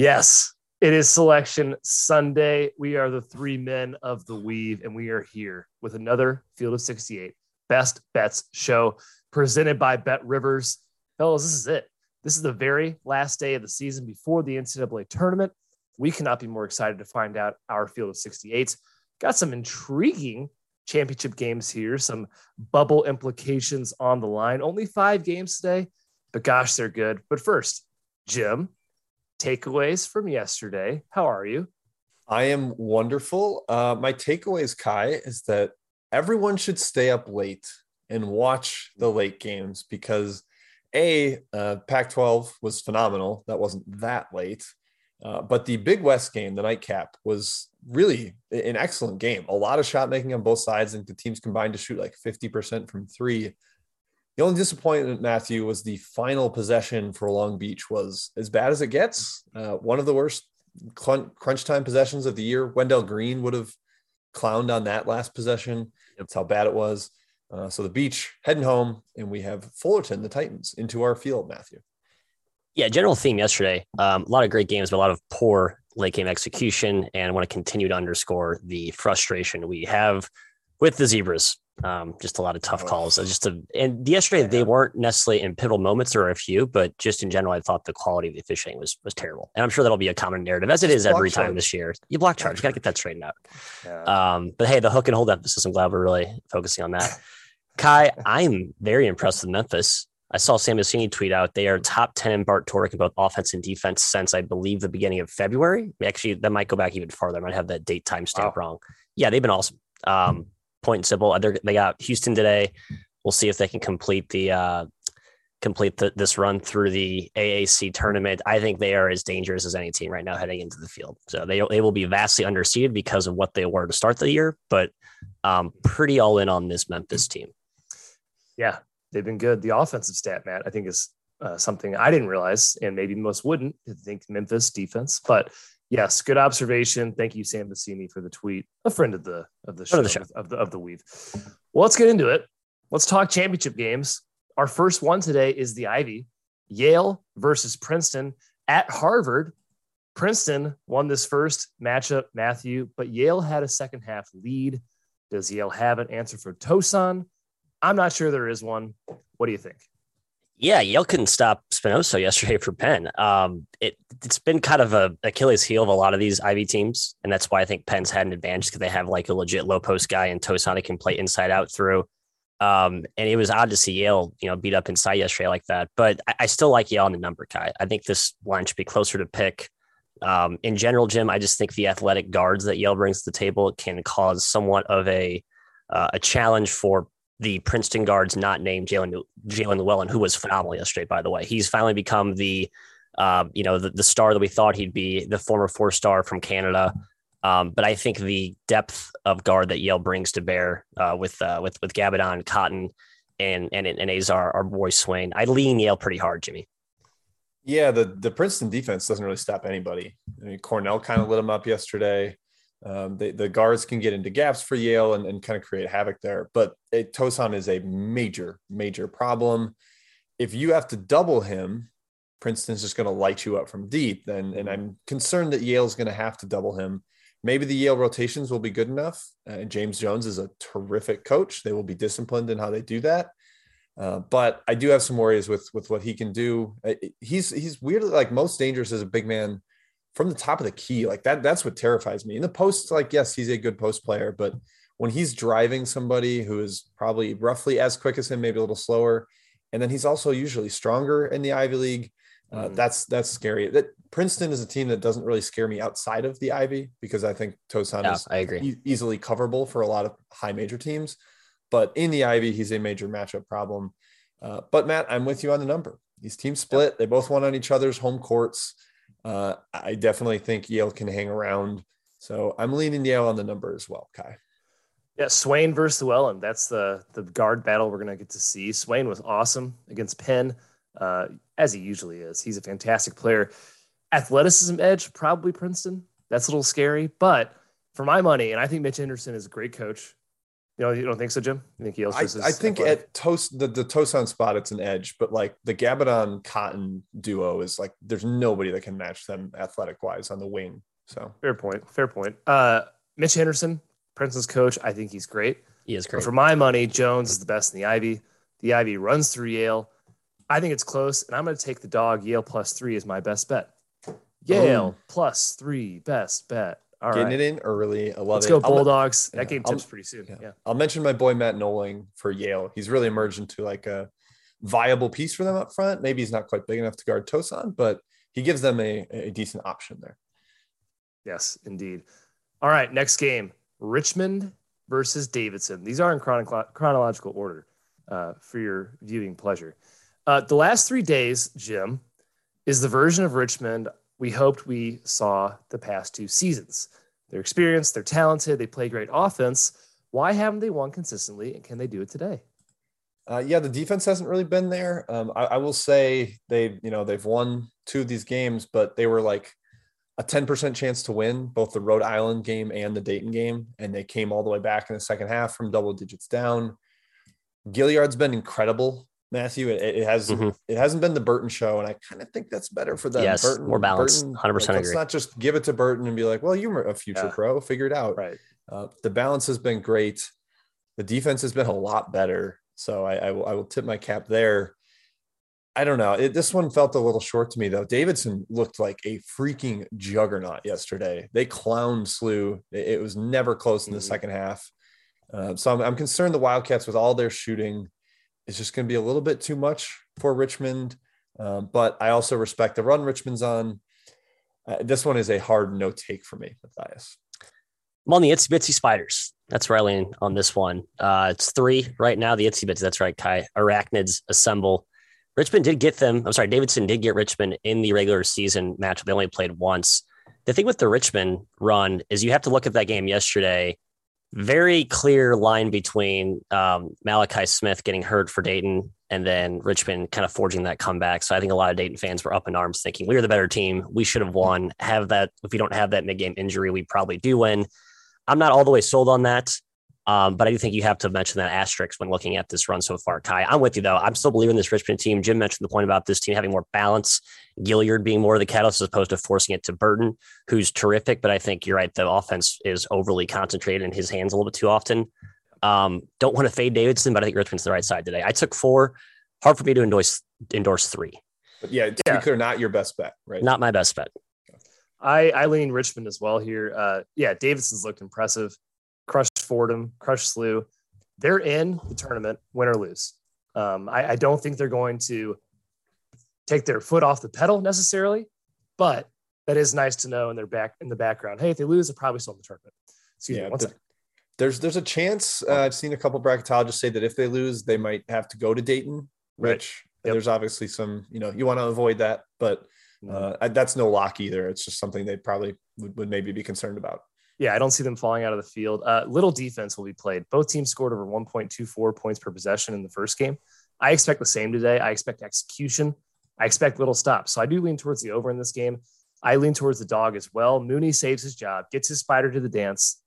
Yes, it is selection Sunday. We are the three men of the weave, and we are here with another Field of 68 Best Bets show presented by BetRivers. Fellas, this is it. This is the very last day of the season before the NCAA tournament. We cannot be more excited to find out our Field of 68. Got some intriguing championship games here, some bubble implications on the line. Only five games today, but gosh, they're good. But first, Jim, takeaways from yesterday. How are you? I am wonderful. Uh, my takeaways, Ky, is that everyone should stay up late and watch the late games because a uh, Pac-12 was phenomenal. That wasn't that late, uh, but the Big West game, the nightcap, was really an excellent game. A lot of shot making on both sides, and the teams combined to shoot like 50% from three. The only disappointment, Matthew, was the final possession for Long Beach was as bad as it gets. Uh, one of the worst crunch time possessions of the year. Wendell Green would have clowned on that last possession. That's how bad it was. Uh, so the beach heading home, and we have Fullerton, the Titans, into our field, Matthew. Yeah, general theme yesterday. Um, a lot of great games, but a lot of poor late game execution. And I want to continue to underscore the frustration we have with the Zebras. Um, just a lot of tough oh. calls. Just a, and yesterday yeah. they weren't necessarily in pivotal moments. There were a few, but just in general, I thought the quality of the officiating was was terrible. And I'm sure that'll be a common narrative as it is every time this year. You block charge, you got to get that straightened out. Yeah. Um, but hey, the hook and hold emphasis. I'm glad we're really focusing on that. Ky, I'm very impressed with Memphis. I saw Sam Vecenie tweet out they are top 10 in Bart Torvik in both offense and defense since I believe the beginning of February. Actually, that might go back even farther. I might have that date time stamp wow. wrong. Yeah, they've been awesome. Um, point simple. They're, they got Houston today. We'll see if they can complete the uh, complete the, this run through the AAC tournament. I think they are as dangerous as any team right now heading into the field. So they they will be vastly underseeded because of what they were to start the year, but um, pretty all in on this Memphis team. Yeah, they've been good. The offensive stat, Matt, I think is uh, something I didn't realize, and maybe most wouldn't think Memphis defense, but Yes, good observation. Thank you, Sam Vecenie, for the tweet. A friend of the of the show, of the, show. Of, the of the weave. Well, let's get into it. Let's talk championship games. Our first one today is the Ivy, Yale versus Princeton at Harvard. Princeton won this first matchup, Matthew, but Yale had a second half lead. Does Yale have an answer for Tosan? I'm not sure there is one. What do you think? Yeah, Yale couldn't stop Spinoso yesterday for Penn. Um, it, it's been kind of a Achilles heel of a lot of these Ivy teams, and that's why I think Penn's had an advantage because they have like a legit low post guy and Tosani can play inside out through. Um, and it was odd to see Yale, you know, beat up inside yesterday like that. But I, I still like Yale on the number, Ky. I think this line should be closer to pick. Um, in general, Jim, I just think the athletic guards that Yale brings to the table can cause somewhat of a uh, a challenge for the Princeton guards not named Jalen Jaelin Llewellyn, who was phenomenal yesterday, by the way. He's finally become the uh, you know the, the star that we thought he'd be, the former four star from Canada. Um, but I think the depth of guard that Yale brings to bear uh, with uh, with with Gabbidon, Cotton, and and and Azar, our boy Swain, I lean Yale pretty hard, Jimmy. Yeah, the the Princeton defense doesn't really stop anybody. I mean, Cornell kind of lit him up yesterday. Um, they, the guards can get into gaps for Yale and, and kind of create havoc there. But it, Tosan is a major, major problem. If you have to double him, Princeton's just going to light you up from deep. Then, and I'm concerned that Yale's going to have to double him. Maybe the Yale rotations will be good enough. Uh, James Jones is a terrific coach. They will be disciplined in how they do that. Uh, but I do have some worries with with what he can do. Uh, he's he's weirdly like most dangerous as a big man from the top of the key. Like that, that's what terrifies me. In the post, like, yes, he's a good post player, but when he's driving somebody who is probably roughly as quick as him, maybe a little slower, and then he's also usually stronger in the Ivy League. Uh, mm-hmm. That's that's scary. That Princeton is a team that doesn't really scare me outside of the Ivy because I think Tosan yeah, is I agree. E- easily coverable for a lot of high major teams, but in the Ivy he's a major matchup problem. Uh, but Matt, I'm with you on the number. These teams split. They both won on each other's home courts. Uh, I definitely think Yale can hang around. So I'm leaning Yale on the number as well, Ky. Yeah, Swain versus Llewellyn. That's the the guard battle we're gonna get to see. Swain was awesome against Penn, uh, as he usually is. He's a fantastic player. Athleticism edge, probably Princeton. That's a little scary, but for my money, and I think Mitch Henderson is a great coach. You know, you don't think so, Jim? You think Yale's I, I think athletic? at toast the, the Tosan spot, it's an edge, but like the Gabbidon Cotton duo is like there's nobody that can match them athletic wise on the wing. So fair point. Fair point. Uh, Mitch Henderson, Princeton's coach, I think he's great. He is But great. for my money, Jones is the best in the Ivy. The Ivy runs through Yale. I think it's close, and I'm going to take the dog. Yale plus three is my best bet. Yale plus three, best bet. All getting right. it in early. I love Let's it. go I'll- Bulldogs. yeah, that game I'll- tips pretty soon. Yeah. Yeah. I'll mention my boy Matt Knowling for Yale. He's really emerged into like a viable piece for them up front. Maybe he's not quite big enough to guard Tosan, but he gives them a, a decent option there. Yes, indeed. All right, next game Richmond versus Davidson. These are in chrono- chronological order uh, for your viewing pleasure. Uh, the last three days, Jim, is the version of Richmond we hoped we saw the past two seasons. They're experienced, they're talented, they play great offense. Why haven't they won consistently, and can they do it today? Uh, yeah, the defense hasn't really been there. Um, I, I will say they, you know, they've won two of these games, but they were like a 10% chance to win both the Rhode Island game and the Dayton game. And they came all the way back in the second half from double digits down. Gilliard's been incredible, Matthew. It, it has Mhm. it hasn't been the Burton show, and I kind of think that's better for them. Yes, Burton, more balanced. 100% like, let's not just give it to Burton and be like, well, you're a future Yeah. pro, figure it out. Right. Uh, the balance has been great. The defense has been a lot better. So I, I, will, I will tip my cap there. I don't know. It, this one felt a little short to me, though. Davidson looked like a freaking juggernaut yesterday. They clown slew. It, it was never close in the Mhm. second half. Uh, so I'm, I'm concerned the Wildcats, with all their shooting, is just going to be a little bit too much for Richmond. Um, but I also respect the run Richmond's on. Uh, this one is a hard no take for me, Matthias. I'm on the Itsy Bitsy Spiders. That's where I lean on this one. Uh, it's three right now. The Itsy Bitsy. That's right, Ky. Arachnids assemble. Richmond did get them. I'm sorry, Davidson did get Richmond in the regular season match. They only played once. The thing with the Richmond run is you have to look at that game yesterday. Very clear line between um, Malachi Smith getting hurt for Dayton and then Richmond kind of forging that comeback. So I think a lot of Dayton fans were up in arms thinking we are the better team. We should have won. Have that. If we don't have that mid game injury, we probably do win. I'm not all the way sold on that. Um, but I do think you have to mention that asterisk when looking at this run so far, Ky. I'm with you though. I'm still believing this Richmond team. Jim mentioned the point about this team having more balance, Gilliard being more of the catalyst as opposed to forcing it to Burton, who's terrific. But I think you're right. The offense is overly concentrated in his hands a little bit too often. Um, don't want to fade Davidson, but I think Richmond's the right side today. I took four. Hard for me to endorse endorse three. But yeah, to Yeah. be clear, not your best bet, right? Not my best bet. I, I lean Richmond as well here. Uh, yeah, Davidson's looked impressive. Crushed Fordham, crushed Slew. They're in the tournament, win or lose. Um, I, I don't think they're going to take their foot off the pedal necessarily, but that is nice to know in their back in the background. Hey, if they lose, they're probably still in the tournament. Excuse Yeah, me, one the- second. There's there's a chance. Uh, I've seen a couple bracketologists say that if they lose, they might have to go to Dayton. Right. Which Yep. there's obviously some, you know, you want to avoid that, but uh, I- that's no lock either. It's just something they probably would, would maybe be concerned about. Yeah, I don't see them falling out of the field. Uh, little defense will be played. Both teams scored over 1.24 points per possession in the first game. I expect the same today. I expect execution. I expect little stops. So I do lean towards the over in this game. I lean towards the dog as well. Mooney saves his job, gets his spider to the dance,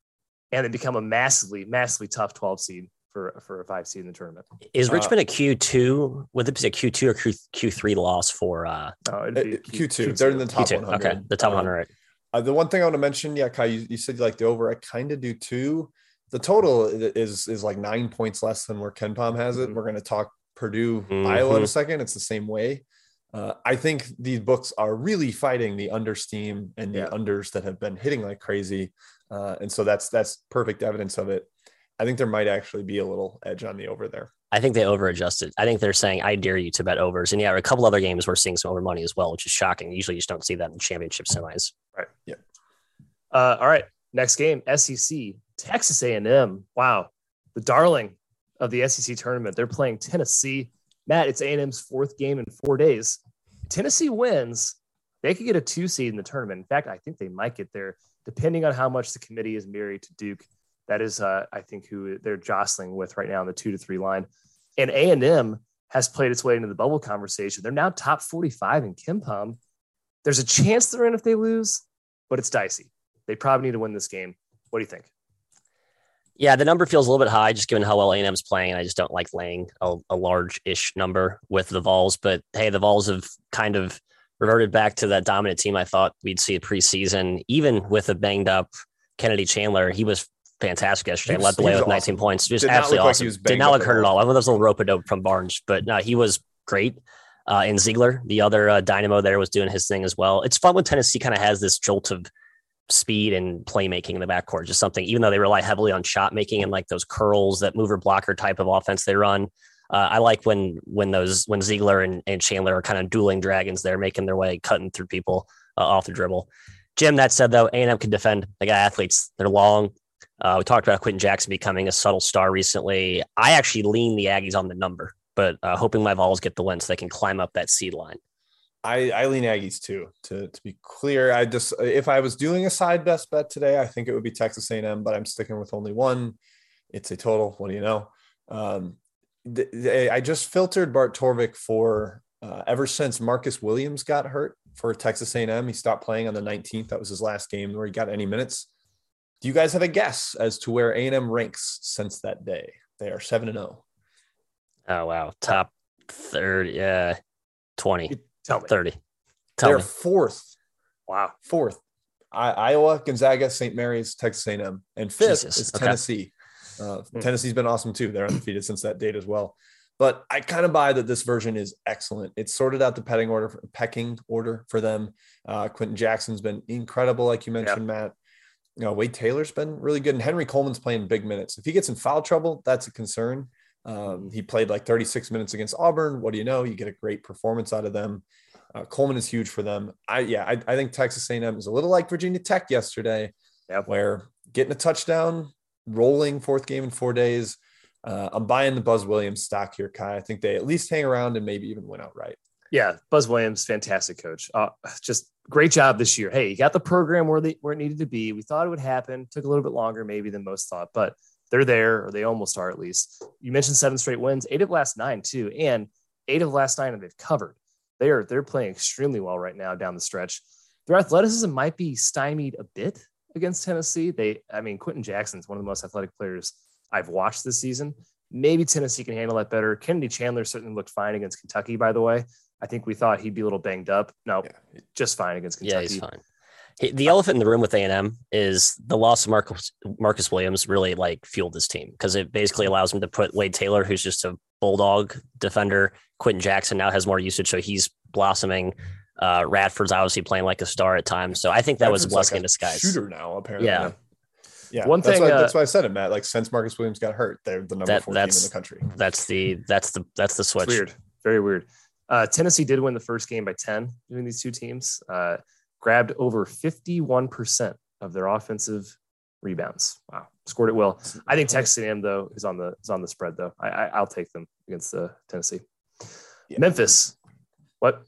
and they become a massively, massively tough 12 seed for, for a five seed in the tournament. Is Uh, Richmond a Q two? Would it be a Q two or Q three loss for uh, Uh, it'd Uh, be Q2, they're in the top Q two? 100. Okay, the top Um, 100. Uh, the one thing I want to mention, yeah, Ky, you, you said you like the over. I kind of do too. The total is is like nine points less than where KenPom has it. Mhm. We're going to talk Purdue, Mhm. Iowa in a second. It's the same way. Uh, I think these books are really fighting the under steam and the Yeah. unders that have been hitting like crazy, uh, and so that's that's perfect evidence of it. I think there might actually be a little edge on the over there. I think they over adjusted. I think they're saying, I dare you to bet overs. And yeah, a couple other games we're seeing some over money as well, which is shocking. Usually you just don't see that in championship semis. Right. Yeah. Uh, all right, next game, SEC, Texas A&M. Wow, the darling of the SEC tournament. They're playing Tennessee. Matt, it's A&M's fourth game in four days. Tennessee wins. They could get a two seed in the tournament. In fact, I think they might get there, depending on how much the committee is married to Duke. That is, uh, I think, who they're jostling with right now in the two to three line. And A&M has played its way into the bubble conversation. They're now top 45 in KenPom. There's a chance they're in if they lose, but it's dicey. They probably need to win this game. What do you think? Yeah, the number feels a little bit high just given how well A&M's playing. And I just don't like laying a, a large-ish number with the Vols. But hey, the Vols have kind of reverted back to that dominant team I thought we'd see preseason, even with a banged up Kennedy Chandler. He was fantastic yesterday. Led the way with awesome. 19 points. Just absolutely awesome. Did not look hurt at all. I mean, there's a little rope a dope from Barnes, but no, he was great. Uh, and Zeigler, the other uh, dynamo there, was doing his thing as well. It's fun when Tennessee kind of has this jolt of speed and playmaking in the backcourt. Just something, even though they rely heavily on shot making and like those curls, that mover blocker type of offense they run. Uh, I like when when those when Zeigler and, and Chandler are kind of dueling dragons. They're making their way, cutting through people uh, off the dribble. Jim, that said though, A&M can defend. They got athletes. They're long. Uh, we talked about Quenton Jackson becoming a subtle star recently. I actually lean the Aggies on the number, but uh, hoping my Vols get the win so they can climb up that seed line. I, I lean Aggies too. To, to be clear, I just if I was doing a side best bet today, I think it would be Texas A&M, but I'm sticking with only one. It's a total. What do you know? Um, I just filtered Bart Torvik for uh, ever since Marcus Williams got hurt for Texas A&M. He stopped playing on the 19th. That was his last game where he got any minutes. Do you guys have a guess as to where A&M ranks since that day? They are seven and zero. Oh. oh wow, top 30 yeah, twenty. Tell me. 30. Tell They're me. fourth. Wow. Fourth. I, Iowa, Gonzaga, St. Mary's, Texas A&M. And fifth Jesus. is Tennessee. Okay. Uh, mm. Tennessee's been awesome too. They're undefeated since that date as well. But I kind of buy that this version is excellent. It's sorted out the petting order, pecking order for them. Uh, Quenton Jackson's been incredible, like you mentioned, yep. Matt. You know, Wade Taylor's been really good, and Henry Coleman's playing big minutes. If he gets in foul trouble, that's a concern. Um, he played like 36 minutes against Auburn. What do you know? You get a great performance out of them. Uh, Coleman is huge for them. I yeah, I, I think Texas A&M is a little like Virginia Tech yesterday, yep. where getting a touchdown, rolling fourth game in four days. Uh, I'm buying the Buzz Williams stock here, Ky. I think they at least hang around and maybe even win outright. Yeah, Buzz Williams, fantastic coach. Uh, just great job this year. Hey, you got the program where where it needed to be. We thought it would happen. Took a little bit longer maybe than most thought, but they're there, or they almost are at least. You mentioned seven straight wins, eight of last nine too, and eight of last nine they've covered. They are they're playing extremely well right now down the stretch. Their athleticism might be stymied a bit against Tennessee. They, I mean, Quenton Jackson's one of the most athletic players I've watched this season. Maybe Tennessee can handle that better. Kennedy Chandler certainly looked fine against Kentucky, by the way. I think we thought he'd be a little banged up. No, yeah. just fine against Kentucky. Yeah, he's fine the elephant in the room with A&M is the loss of Marcus, Marcus Williams really like fueled this team because it basically allows him to put Wade Taylor, who's just a bulldog defender. Quenton Jackson now has more usage, so he's blossoming. Uh, Radford's obviously playing like a star at times, so I think that Radford's was a blessing like a in disguise. Shooter now, apparently. Yeah. Yeah, one that's thing. Why, uh, that's why I said it, Matt. Like since Marcus Williams got hurt, they're the number that, four team in the country. That's the that's the that's the switch. It's weird, very weird. Uh, Tennessee did win the first game by ten between these two teams. Uh, grabbed over 51% of their offensive rebounds. Wow, scored it well. I think Texas A&M though is on the is on the spread though. I, I will take them against the Tennessee. Yeah. Memphis, what?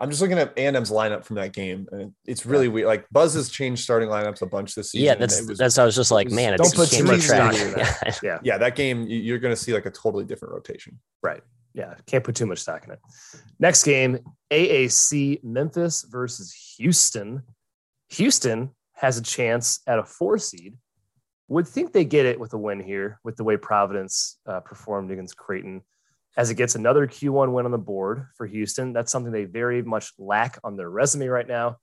I'm just looking at A&M's lineup from that game, and it's really yeah. weird. Like Buzz has changed starting lineups a bunch this season. Yeah, that's was, that's. I was just like, was, man, don't put too much stock. yeah. yeah, yeah, that game you're going to see like a totally different rotation. Right yeah, can't put too much stock in it. Next game, AAC Memphis versus Houston. Houston has a chance at a four seed. Would think they get it with a win here with the way Providence uh, performed against Creighton. As it gets another Q1 win on the board for Houston, that's something they very much lack on their resume right now.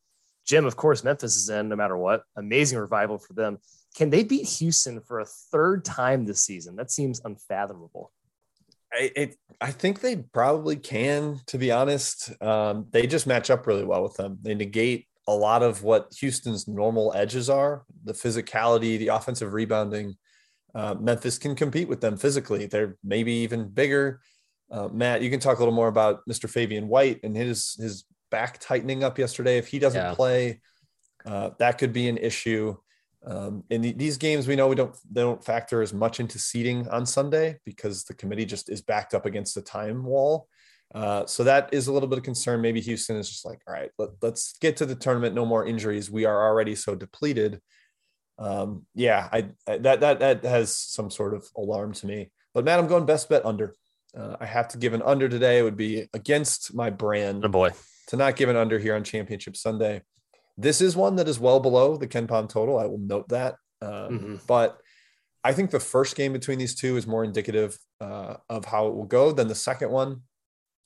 Jim, of course, Memphis is in no matter what. Amazing revival for them. Can they beat Houston for a third time this season? That seems unfathomable. I, it, I think they probably can, to be honest. Um, they just match up really well with them. They negate a lot of what Houston's normal edges are the physicality, the offensive rebounding. Uh, Memphis can compete with them physically. They're maybe even bigger. Uh, Matt, you can talk a little more about Mr. Fabian White and his his back tightening up yesterday. If he doesn't yeah. play, uh, that could be an issue. Um, in the, these games, we know we don't they don't factor as much into seating on Sunday because the committee just is backed up against the time wall. Uh, so that is a little bit of concern. Maybe Houston is just like, all right, let, us get to the tournament. No more injuries. We are already so depleted. Um, yeah, I, I, that that that has some sort of alarm to me. But Matt, I'm going best bet under. Uh, I have to give an under today. It would be against my brand. Oh boy, to not give an under here on Championship Sunday. This is one that is well below the KenPom total. I will note that. Um, mm-hmm. But I think the first game between these two is more indicative uh, of how it will go than the second one.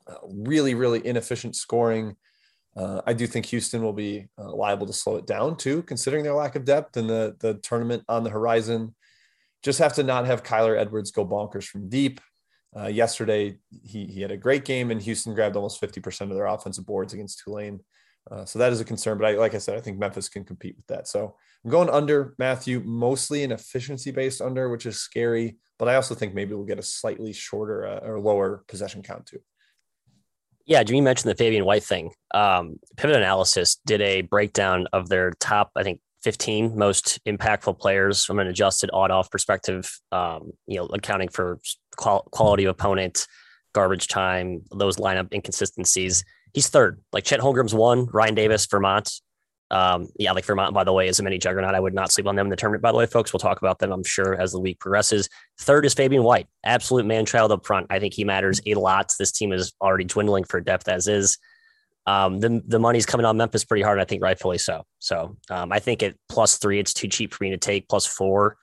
Uh, really, really inefficient scoring. Uh, I do think Houston will be uh, liable to slow it down too, considering their lack of depth and the the tournament on the horizon. Just have to not have Kyler Edwards go bonkers from deep. Uh, yesterday, he he had a great game, and Houston grabbed almost fifty percent of their offensive boards against Tulane. Uh, so that is a concern. But I, like I said, I think Memphis can compete with that. So I'm going under Matthew, mostly an efficiency based under, which is scary. But I also think maybe we'll get a slightly shorter uh, or lower possession count too. Yeah, Jimmy mentioned the Fabian White thing. Um, Pivot Analysis did a breakdown of their top, I think, 15 most impactful players from an adjusted odd-off perspective. Um, you know, accounting for qual- quality of opponent, garbage time, those lineup inconsistencies. He's third. Like Chet Holmgren's one, Ryan Davis, Vermont, um, yeah, like Vermont, by the way, is a mini juggernaut. I would not sleep on them in the tournament, by the way, folks. We'll talk about them, I'm sure, as the week progresses. Third is Fabian White, absolute man child up front. I think he matters a lot. This team is already dwindling for depth as is. Um, the, the money's coming on Memphis pretty hard, I think rightfully so. So um, I think at plus three, it's too cheap for me to take, plus four.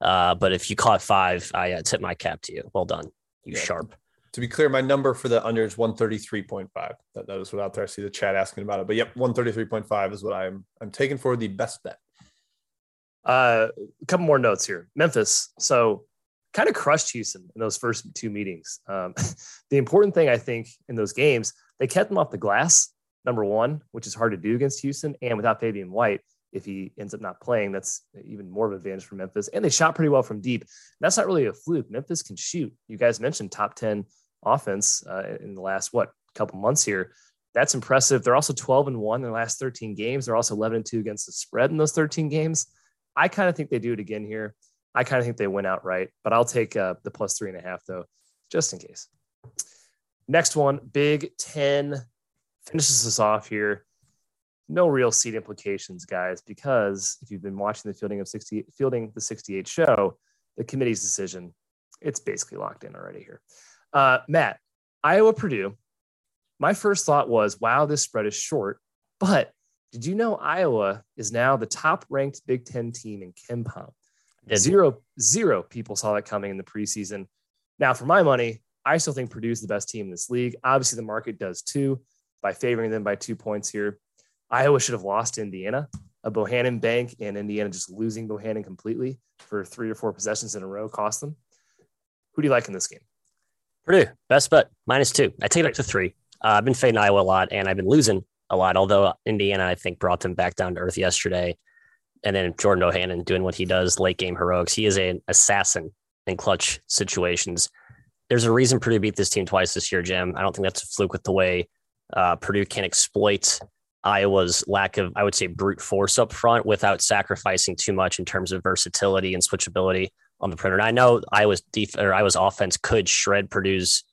Uh, but if you caught five, I uh, tip my cap to you. Well done, you yeah. sharp to be clear, my number for the under is 133.5. That, that is what out there. I see the chat asking about it. But yep, 133.5 is what I'm I'm taking for the best bet. Uh, a couple more notes here. Memphis. So kind of crushed Houston in those first two meetings. Um, the important thing I think in those games, they kept them off the glass, number one, which is hard to do against Houston. And without Fabian White, if he ends up not playing, that's even more of an advantage for Memphis. And they shot pretty well from deep. That's not really a fluke. Memphis can shoot. You guys mentioned top 10 offense uh, in the last what couple months here. That's impressive. They're also 12 and one in their last 13 games. They're also 11 and two against the spread in those 13 games. I kind of think they do it again here. I kind of think they win outright, but I'll take uh, the plus three and a half though, just in case. Next one, Big Ten finishes us off here. No real seed implications, guys, because if you've been watching the fielding of 60, fielding the 68 show, the committee's decision, it's basically locked in already here. Uh, Matt, Iowa Purdue. My first thought was, wow, this spread is short. But did you know Iowa is now the top ranked Big Ten team in KenPom? Zero, zero people saw that coming in the preseason. Now, for my money, I still think Purdue is the best team in this league. Obviously, the market does too by favoring them by two points here. Iowa should have lost to Indiana, a Bohannon bank, and Indiana just losing Bohannon completely for three or four possessions in a row cost them. Who do you like in this game? Purdue, best bet, minus two. I take it up to three. Uh, I've been fading Iowa a lot and I've been losing a lot, although Indiana, I think, brought them back down to earth yesterday. And then Jordan Bohannon doing what he does, late game heroics. He is an assassin in clutch situations. There's a reason Purdue beat this team twice this year, Jim. I don't think that's a fluke with the way uh, Purdue can exploit Iowa's lack of, I would say, brute force up front without sacrificing too much in terms of versatility and switchability on the perimeter. And I know Iowa's def- or Iowa's offense could shred Purdue's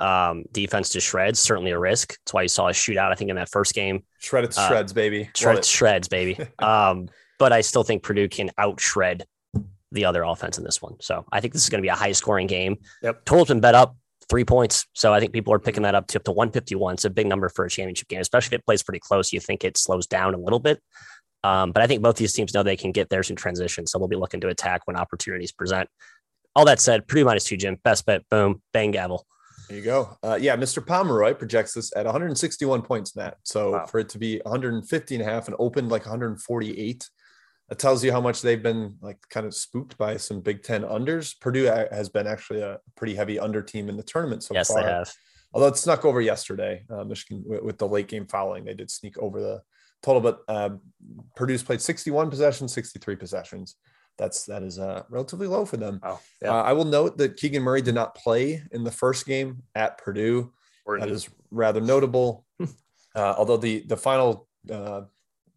um, defense to shreds. Certainly a risk. That's why you saw a shootout. I think in that first game, shredded uh, shreds, baby. Shreds, shreds, baby. um, but I still think Purdue can out shred the other offense in this one. So I think this is going to be a high scoring game. Yep. Total's been bet up three points. So I think people are picking that up to up to 151. It's a big number for a championship game, especially if it plays pretty close. You think it slows down a little bit. Um, but I think both these teams know they can get theirs in transition. So we'll be looking to attack when opportunities present. All that said, Purdue minus two, Jim. Best bet. Boom. Bang gavel. There you go. Uh, yeah, Mr. Pomeroy projects this at 161 points net. So wow. for it to be 150 and a half and opened like 148, that tells you how much they've been like kind of spooked by some Big Ten unders. Purdue has been actually a pretty heavy under team in the tournament so yes, far. Yes, they have. Although it snuck over yesterday, uh, Michigan with, with the late game fouling, they did sneak over the total, but uh, Purdue's played 61 possessions, 63 possessions. That's that is uh, relatively low for them. Oh, yeah. uh, I will note that Keegan Murray did not play in the first game at Purdue. That is rather notable. uh, although the the final uh,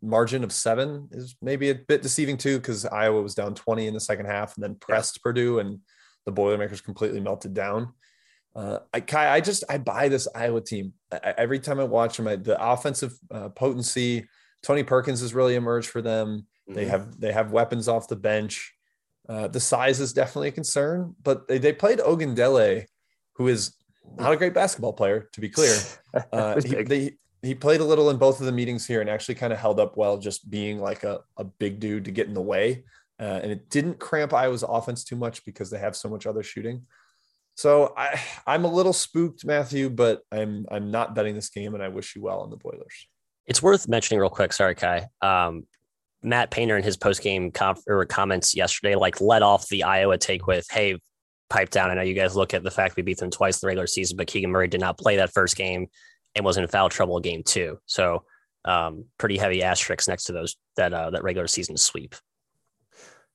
margin of seven is maybe a bit deceiving too, because Iowa was down 20 in the second half and then pressed yeah. Purdue, and the Boilermakers completely melted down. Uh, I I just I buy this Iowa team I, every time I watch them. I, the offensive uh, potency, Tony Perkins has really emerged for them. Mm-hmm. They have they have weapons off the bench. Uh, the size is definitely a concern, but they, they played Ogundele, who is not a great basketball player, to be clear. Uh, he, they, he played a little in both of the meetings here and actually kind of held up well, just being like a, a big dude to get in the way. uh, and it didn't cramp Iowa's offense too much because they have so much other shooting. So I, I'm a little spooked, Matthew, but I'm I'm not betting this game, and I wish you well on the Boilers. It's worth mentioning real quick. Sorry, Ky. Um, Matt Painter in his post game conf- comments yesterday, like let off the Iowa take with, "Hey, pipe down. I know you guys look at the fact we beat them twice in the regular season, but Keegan Murray did not play that first game and was in foul trouble game two. So um, pretty heavy asterisks next to those that uh, that regular season sweep.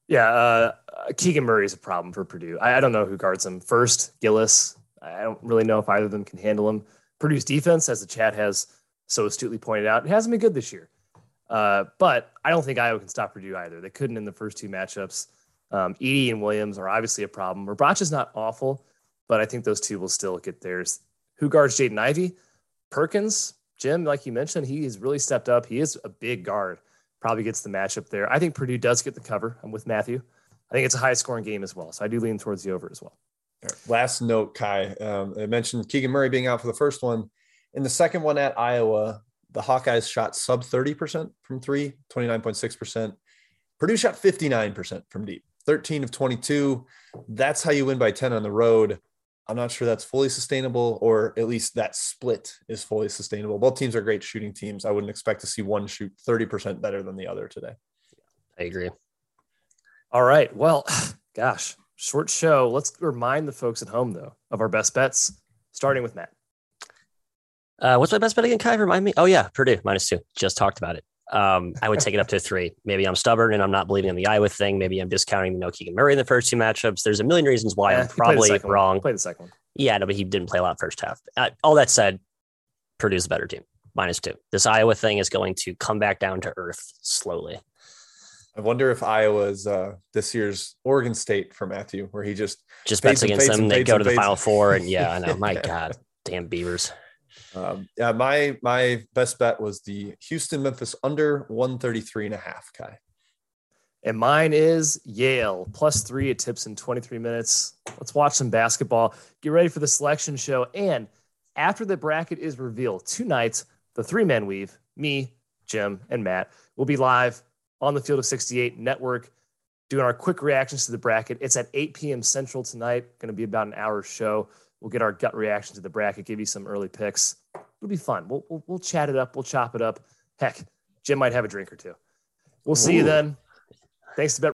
Yeah, uh, Keegan Murray is a problem for Purdue. I, I, don't know who guards him first. Gillis. I don't really know if either of them can handle him. Purdue's defense, as the chat has so astutely pointed out, it hasn't been good this year. Uh, but I don't think Iowa can stop Purdue either. They couldn't in the first two matchups. Um, Edey and Williams are obviously a problem. Rebraca is not awful, but I think those two will still get theirs. Who guards Jaden Ivey? Perkins, Jim, like you mentioned, he has really stepped up. He is a big guard probably gets the matchup there. I think Purdue does get the cover. I'm with Matthew. I think it's a high scoring game as well. So I do lean towards the over as well. Last note, Ky. Um, I mentioned Keegan Murray being out for the first one. In the second one at Iowa, the Hawkeyes shot sub 30% from three, 29.6%. Purdue shot 59% from deep, 13 of 22. That's how you win by 10 on the road. I'm not sure that's fully sustainable, or at least that split is fully sustainable. Both teams are great shooting teams. I wouldn't expect to see one shoot 30% better than the other today. I agree. All right. Well, gosh, short show. Let's remind the folks at home, though, of our best bets, starting with Matt. Uh, what's my best bet again, Ky? Remind me. Oh, yeah, Purdue minus two. Just talked about it. Um, I would take it up to three. Maybe I'm stubborn and I'm not believing in the Iowa thing. Maybe I'm discounting no Keegan Murray in the first two matchups. There's a million reasons why yeah, I'm probably wrong. Play the second one. Yeah, no, but he didn't play a lot first half. Uh, all that said, Purdue's a better team, minus two. This Iowa thing is going to come back down to earth slowly. I wonder if Iowa's uh, this year's Oregon State for Matthew, where he just just bets against them. They go to the Final Four, and yeah, I know. My God, damn Beavers. Um, yeah, my my best bet was the Houston Memphis under 133 and a half, Ky. And mine is Yale plus three. It tips in 23 minutes. Let's watch some basketball. Get ready for the selection show. And after the bracket is revealed tonight, the three men weave, me, Jim, and Matt, will be live on the Field of 68 network doing our quick reactions to the bracket. It's at 8 p.m. Central tonight. Going to be about an hour show. We'll get our gut reaction to the bracket, give you some early picks. It'll be fun. We'll, we'll, we'll chat it up. We'll chop it up. Heck, Jim might have a drink or two. We'll see Ooh. you then. Thanks to Bet